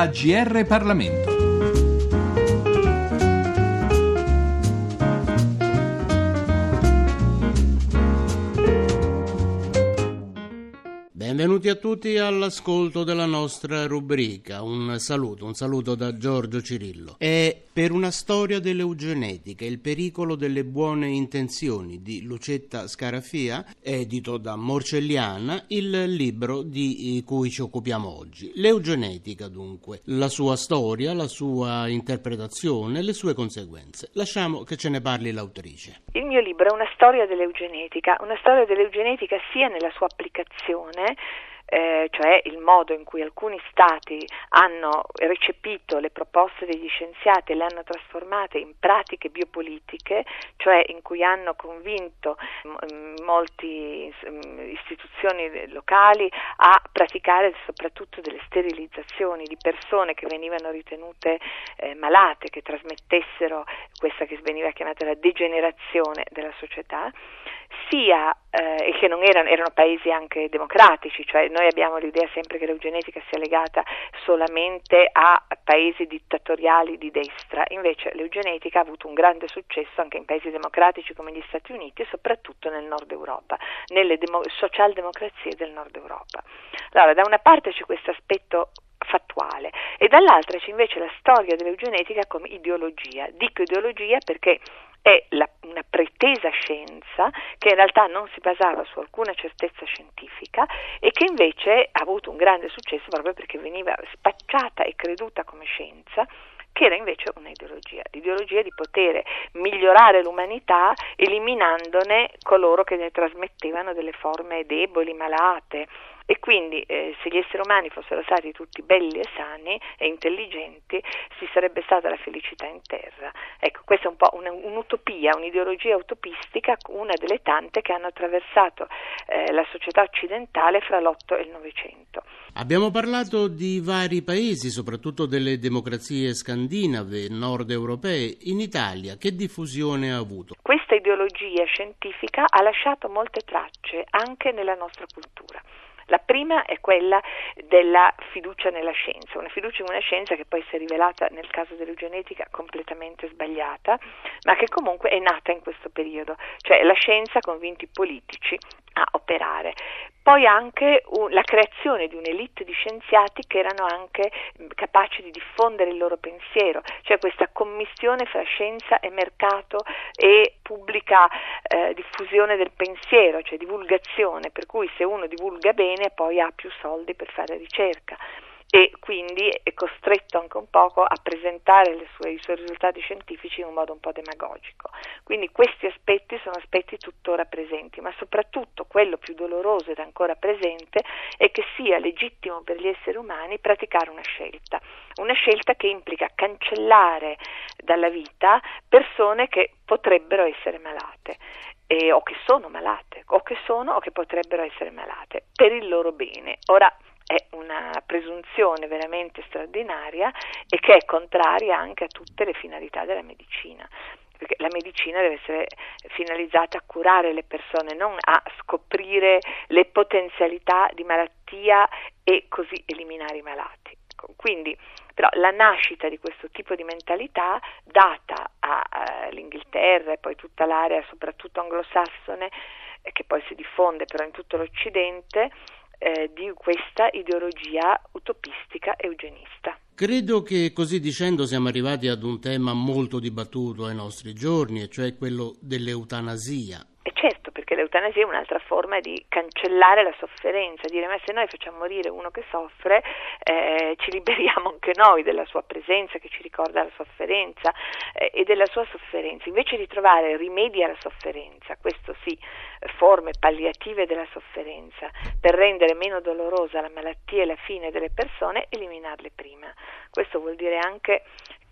AGR Parlamento. Benvenuti a tutti all'ascolto della nostra rubrica. Un saluto, un saluto da Giorgio Cirillo. E per una storia dell'eugenetica, il pericolo delle buone intenzioni di Lucetta Scarafia, edito da Morcelliana, il libro di cui ci occupiamo oggi. L'eugenetica, dunque, la sua storia, la sua interpretazione, le sue conseguenze. Lasciamo che ce ne parli l'autrice. Il mio libro è una storia dell'eugenetica, una storia dell'eugenetica sia nella sua applicazione eh, cioè il modo in cui alcuni stati hanno recepito le proposte degli scienziati e le hanno trasformate in pratiche biopolitiche, cioè in cui hanno convinto molte istituzioni locali a praticare soprattutto delle sterilizzazioni di persone che venivano ritenute eh, malate, che trasmettessero questa che veniva chiamata la degenerazione della società, sia eh, e che non erano, erano paesi anche democratici, cioè noi abbiamo l'idea sempre che l'eugenetica sia legata solamente a paesi dittatoriali di destra, invece l'eugenetica ha avuto un grande successo anche in paesi democratici come gli Stati Uniti e soprattutto nel nord Europa, nelle demo- socialdemocrazie del nord Europa. Allora, da una parte c'è questo aspetto fattuale e dall'altra c'è invece la storia dell'eugenetica come ideologia. Dico ideologia perché è la, una pretesa scienza che in realtà non si basava su alcuna certezza scientifica e che invece ha avuto un grande successo proprio perché veniva spacciata e creduta come scienza che era invece un'ideologia, l'ideologia di poter migliorare l'umanità eliminandone coloro che ne trasmettevano delle forme deboli, malate, e quindi eh, se gli esseri umani fossero stati tutti belli e sani e intelligenti ci sarebbe stata la felicità in terra. Ecco, questa è un po' una, un'utopia, un'ideologia utopistica, una delle tante che hanno attraversato eh, la società occidentale fra l'Otto e il Novecento. Abbiamo parlato di vari paesi, soprattutto delle democrazie scandinave, nord europee. In Italia che diffusione ha avuto? Questa ideologia scientifica ha lasciato molte tracce anche nella nostra cultura. La prima è quella della fiducia nella scienza, una fiducia in una scienza che poi si è rivelata nel caso dell'eugenetica completamente sbagliata, ma che comunque è nata in questo periodo, cioè la scienza ha convinto i politici a operare. Poi anche la creazione di un'elite di scienziati che erano anche capaci di diffondere il loro pensiero, cioè questa commissione fra scienza e mercato e pubblica eh, diffusione del pensiero, cioè divulgazione, per cui se uno divulga bene poi ha più soldi per fare ricerca e quindi è costretto anche un poco a presentare sue, i suoi risultati scientifici in un modo un po' demagogico. Quindi questi aspetti sono aspetti tuttora presenti, ma soprattutto quello più doloroso ed ancora presente è che sia legittimo per gli esseri umani praticare una scelta, una scelta che implica cancellare dalla vita persone che potrebbero essere malate. Eh, o che sono malate, o che sono o che potrebbero essere malate, per il loro bene. Ora, è una presunzione veramente straordinaria e che è contraria anche a tutte le finalità della medicina perché la medicina deve essere finalizzata a curare le persone, non a scoprire le potenzialità di malattia e così eliminare i malati. Quindi, però, la nascita di questo tipo di mentalità, data all'Inghilterra e poi tutta l'area, soprattutto anglosassone, che poi si diffonde però in tutto l'Occidente, eh, di questa ideologia utopistica eugenista. Credo che così dicendo siamo arrivati ad un tema molto dibattuto ai nostri giorni, e cioè quello dell'eutanasia. L'eutanasia è un'altra forma di cancellare la sofferenza, dire ma se noi facciamo morire uno che soffre, eh, ci liberiamo anche noi della sua presenza che ci ricorda la sofferenza eh, e della sua sofferenza, invece di trovare rimedi alla sofferenza, questo sì, forme palliative della sofferenza, per rendere meno dolorosa la malattia e la fine delle persone, eliminarle prima. Questo vuol dire anche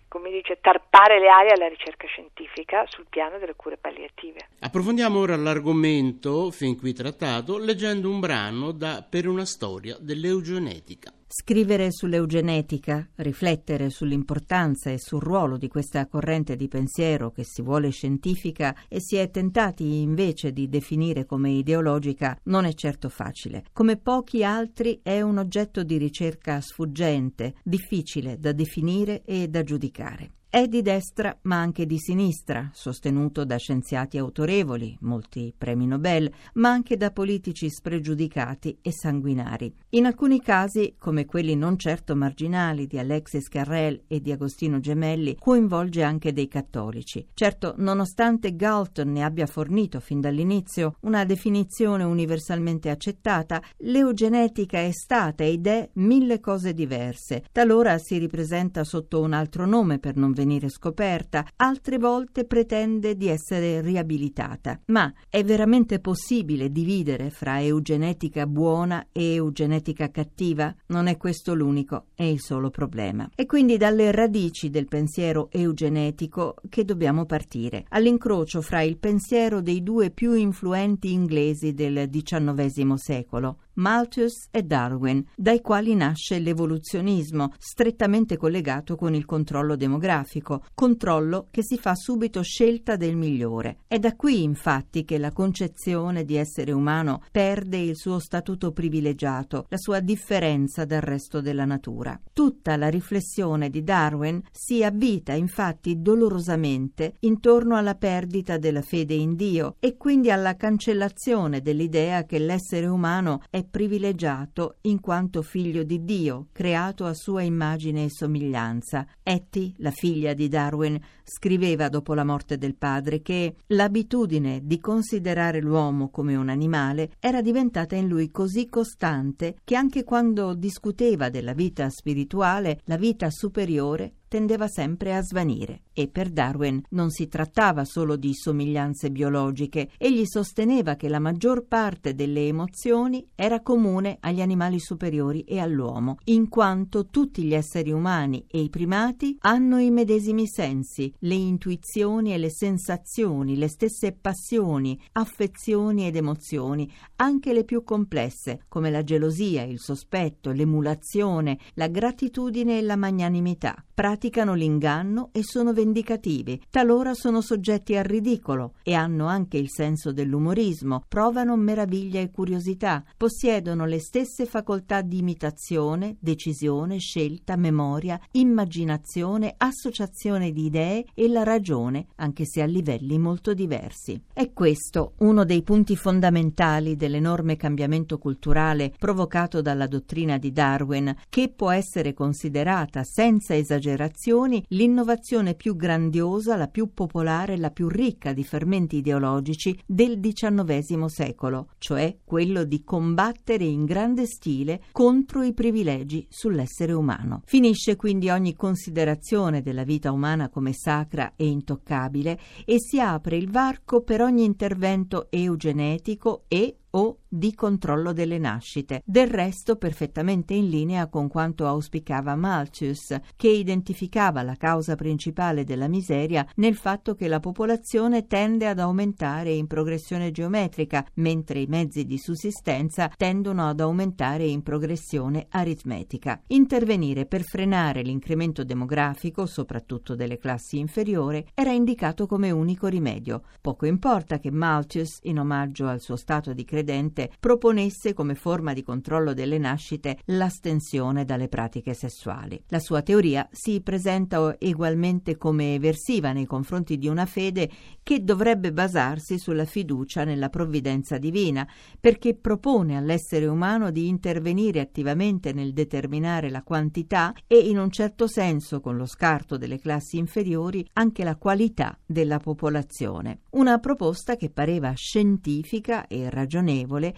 come dice, tarpare le ali alla ricerca scientifica sul piano delle cure palliative. Approfondiamo ora l'argomento fin qui trattato leggendo un brano da Per una storia dell'eugenetica. Scrivere sull'eugenetica, riflettere sull'importanza e sul ruolo di questa corrente di pensiero che si vuole scientifica e si è tentati invece di definire come ideologica non è certo facile. Come pochi altri è un oggetto di ricerca sfuggente, difficile da definire e da giudicare. È di destra ma anche di sinistra, sostenuto da scienziati autorevoli, molti premi Nobel, ma anche da politici spregiudicati e sanguinari. In alcuni casi, come quelli non certo marginali di Alexis Carrel e di Agostino Gemelli, coinvolge anche dei cattolici. Certo, nonostante Galton ne abbia fornito fin dall'inizio una definizione universalmente accettata, l'eugenetica è stata ed è mille cose diverse. Talora si ripresenta sotto un altro nome per non venire scoperta, altre volte pretende di essere riabilitata. Ma è veramente possibile dividere fra eugenetica buona e eugenetica cattiva? Non è questo l'unico e il solo problema. E quindi dalle radici del pensiero eugenetico che dobbiamo partire, all'incrocio fra il pensiero dei due più influenti inglesi del XIX secolo, Malthus e Darwin, dai quali nasce l'evoluzionismo, strettamente collegato con il controllo demografico, controllo che si fa subito scelta del migliore. È da qui infatti che la concezione di essere umano perde il suo statuto privilegiato, la sua differenza dal resto della natura. Tutta la riflessione di Darwin si avvita infatti dolorosamente intorno alla perdita della fede in Dio e quindi alla cancellazione dell'idea che l'essere umano è privilegiato in quanto figlio di Dio, creato a sua immagine e somiglianza. Etty, la figlia di Darwin, scriveva dopo la morte del padre che l'abitudine di considerare l'uomo come un animale era diventata in lui così costante che anche quando discuteva della vita spirituale, la vita superiore tendeva sempre a svanire e per Darwin non si trattava solo di somiglianze biologiche, egli sosteneva che la maggior parte delle emozioni era comune agli animali superiori e all'uomo, in quanto tutti gli esseri umani e i primati hanno i medesimi sensi, le intuizioni e le sensazioni, le stesse passioni, affezioni ed emozioni, anche le più complesse, come la gelosia, il sospetto, l'emulazione, la gratitudine e la magnanimità praticano l'inganno e sono vendicativi, talora sono soggetti al ridicolo e hanno anche il senso dell'umorismo, provano meraviglia e curiosità, possiedono le stesse facoltà di imitazione, decisione, scelta, memoria, immaginazione, associazione di idee e la ragione, anche se a livelli molto diversi. È questo uno dei punti fondamentali dell'enorme cambiamento culturale provocato dalla dottrina di Darwin, che può essere considerata senza esagerazione generazioni l'innovazione più grandiosa, la più popolare, la più ricca di fermenti ideologici del XIX secolo, cioè quello di combattere in grande stile contro i privilegi sull'essere umano. Finisce quindi ogni considerazione della vita umana come sacra e intoccabile e si apre il varco per ogni intervento eugenetico e o di controllo delle nascite, del resto perfettamente in linea con quanto auspicava Malthus, che identificava la causa principale della miseria nel fatto che la popolazione tende ad aumentare in progressione geometrica, mentre i mezzi di sussistenza tendono ad aumentare in progressione aritmetica. Intervenire per frenare l'incremento demografico, soprattutto delle classi inferiori, era indicato come unico rimedio. Poco importa che Malthus, in omaggio al suo stato di credente, proponesse come forma di controllo delle nascite l'astensione dalle pratiche sessuali. La sua teoria si presenta ugualmente come eversiva nei confronti di una fede che dovrebbe basarsi sulla fiducia nella provvidenza divina, perché propone all'essere umano di intervenire attivamente nel determinare la quantità e in un certo senso, con lo scarto delle classi inferiori, anche la qualità della popolazione. Una proposta che pareva scientifica e ragionevole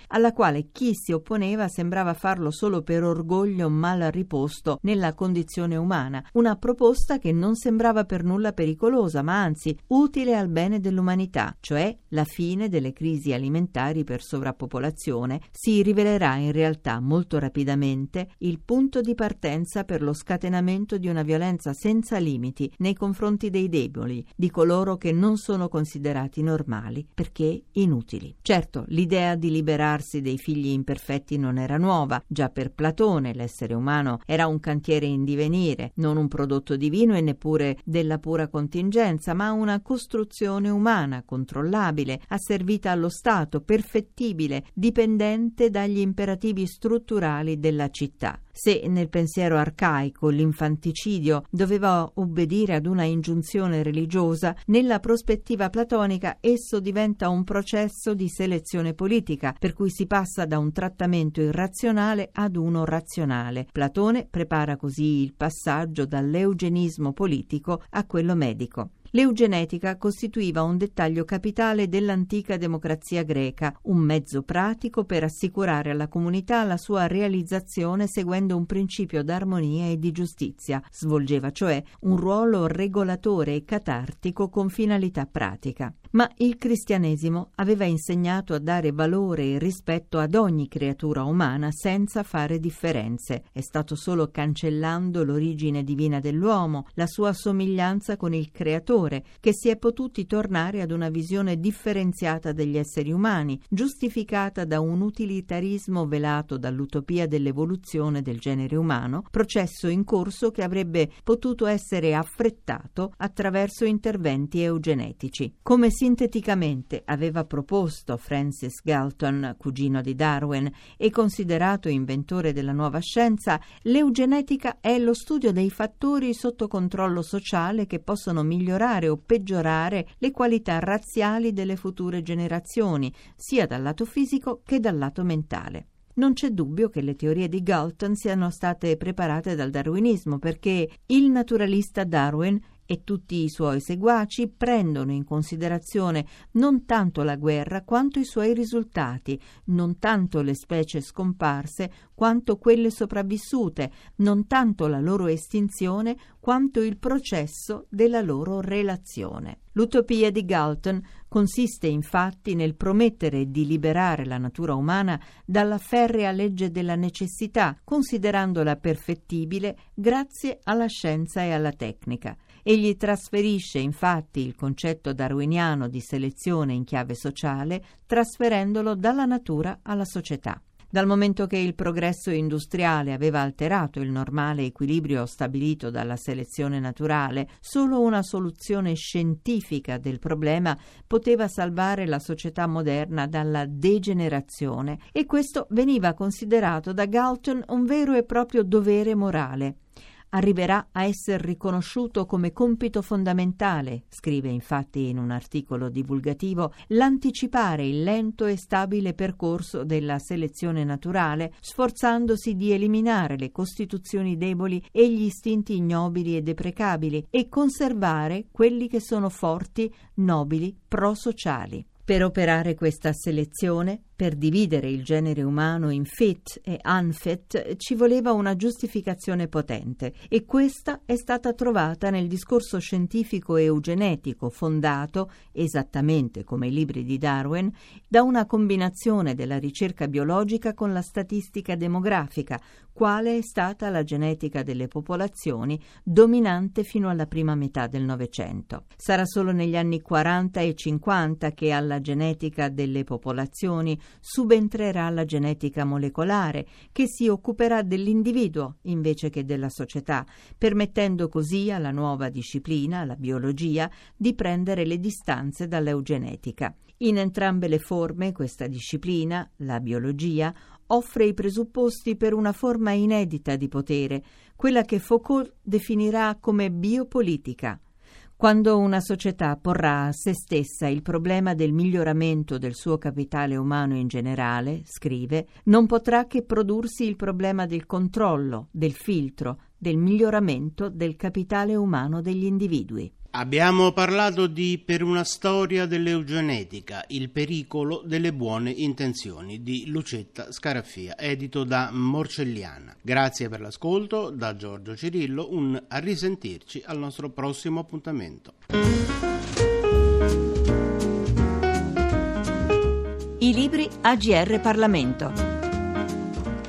alla quale chi si opponeva sembrava farlo solo per orgoglio mal riposto nella condizione umana, una proposta che non sembrava per nulla pericolosa, ma anzi utile al bene dell'umanità, cioè la fine delle crisi alimentari per sovrappopolazione, si rivelerà in realtà molto rapidamente il punto di partenza per lo scatenamento di una violenza senza limiti nei confronti dei deboli, di coloro che non sono considerati normali perché inutili. Certo, l'idea di liberarsi dei figli imperfetti non era nuova. Già per Platone l'essere umano era un cantiere in divenire, non un prodotto divino e neppure della pura contingenza, ma una costruzione umana, controllabile, asservita allo Stato, perfettibile, dipendente dagli imperativi strutturali della città. Se nel pensiero arcaico l'infanticidio doveva obbedire ad una ingiunzione religiosa, nella prospettiva platonica esso diventa un processo di selezione politica, per cui si passa da un trattamento irrazionale ad uno razionale. Platone prepara così il passaggio dall'eugenismo politico a quello medico. L'eugenetica costituiva un dettaglio capitale dell'antica democrazia greca, un mezzo pratico per assicurare alla comunità la sua realizzazione seguendo un principio d'armonia e di giustizia, svolgeva cioè un ruolo regolatore e catartico con finalità pratica. Ma il cristianesimo aveva insegnato a dare valore e rispetto ad ogni creatura umana senza fare differenze. È stato solo cancellando l'origine divina dell'uomo, la sua somiglianza con il creatore, che si è potuti tornare ad una visione differenziata degli esseri umani, giustificata da un utilitarismo velato dall'utopia dell'evoluzione del genere umano, processo in corso che avrebbe potuto essere affrettato attraverso interventi eugenetici. Come sinteticamente aveva proposto Francis Galton, cugino di Darwin e considerato inventore della nuova scienza, l'eugenetica è lo studio dei fattori sotto controllo sociale che possono migliorare o peggiorare le qualità razziali delle future generazioni, sia dal lato fisico che dal lato mentale. Non c'è dubbio che le teorie di Galton siano state preparate dal darwinismo perché il naturalista Darwin e tutti i suoi seguaci prendono in considerazione non tanto la guerra quanto i suoi risultati, non tanto le specie scomparse quanto quelle sopravvissute, non tanto la loro estinzione quanto il processo della loro relazione. L'utopia di Galton consiste infatti nel promettere di liberare la natura umana dalla ferrea legge della necessità, considerandola perfettibile grazie alla scienza e alla tecnica. Egli trasferisce infatti il concetto darwiniano di selezione in chiave sociale, trasferendolo dalla natura alla società. Dal momento che il progresso industriale aveva alterato il normale equilibrio stabilito dalla selezione naturale, solo una soluzione scientifica del problema poteva salvare la società moderna dalla degenerazione e questo veniva considerato da Galton un vero e proprio dovere morale arriverà a essere riconosciuto come compito fondamentale, scrive infatti in un articolo divulgativo, l'anticipare il lento e stabile percorso della selezione naturale, sforzandosi di eliminare le costituzioni deboli e gli istinti ignobili e deprecabili e conservare quelli che sono forti, nobili, prosociali. Per operare questa selezione, per dividere il genere umano in fit e unfit ci voleva una giustificazione potente e questa è stata trovata nel discorso scientifico eugenetico fondato, esattamente come i libri di Darwin, da una combinazione della ricerca biologica con la statistica demografica, quale è stata la genetica delle popolazioni dominante fino alla prima metà del Novecento. Sarà solo negli anni 40 e 50 che alla genetica delle popolazioni subentrerà la genetica molecolare, che si occuperà dell'individuo invece che della società, permettendo così alla nuova disciplina, la biologia, di prendere le distanze dall'eugenetica. In entrambe le forme questa disciplina, la biologia, offre i presupposti per una forma inedita di potere, quella che Foucault definirà come biopolitica. Quando una società porrà a se stessa il problema del miglioramento del suo capitale umano in generale, scrive, non potrà che prodursi il problema del controllo, del filtro, del miglioramento del capitale umano degli individui. Abbiamo parlato di Per una storia dell'eugenetica, il pericolo delle buone intenzioni di Lucetta Scaraffia, edito da Morcelliana. Grazie per l'ascolto, da Giorgio Cirillo, un a risentirci al nostro prossimo appuntamento. I libri AGR Parlamento.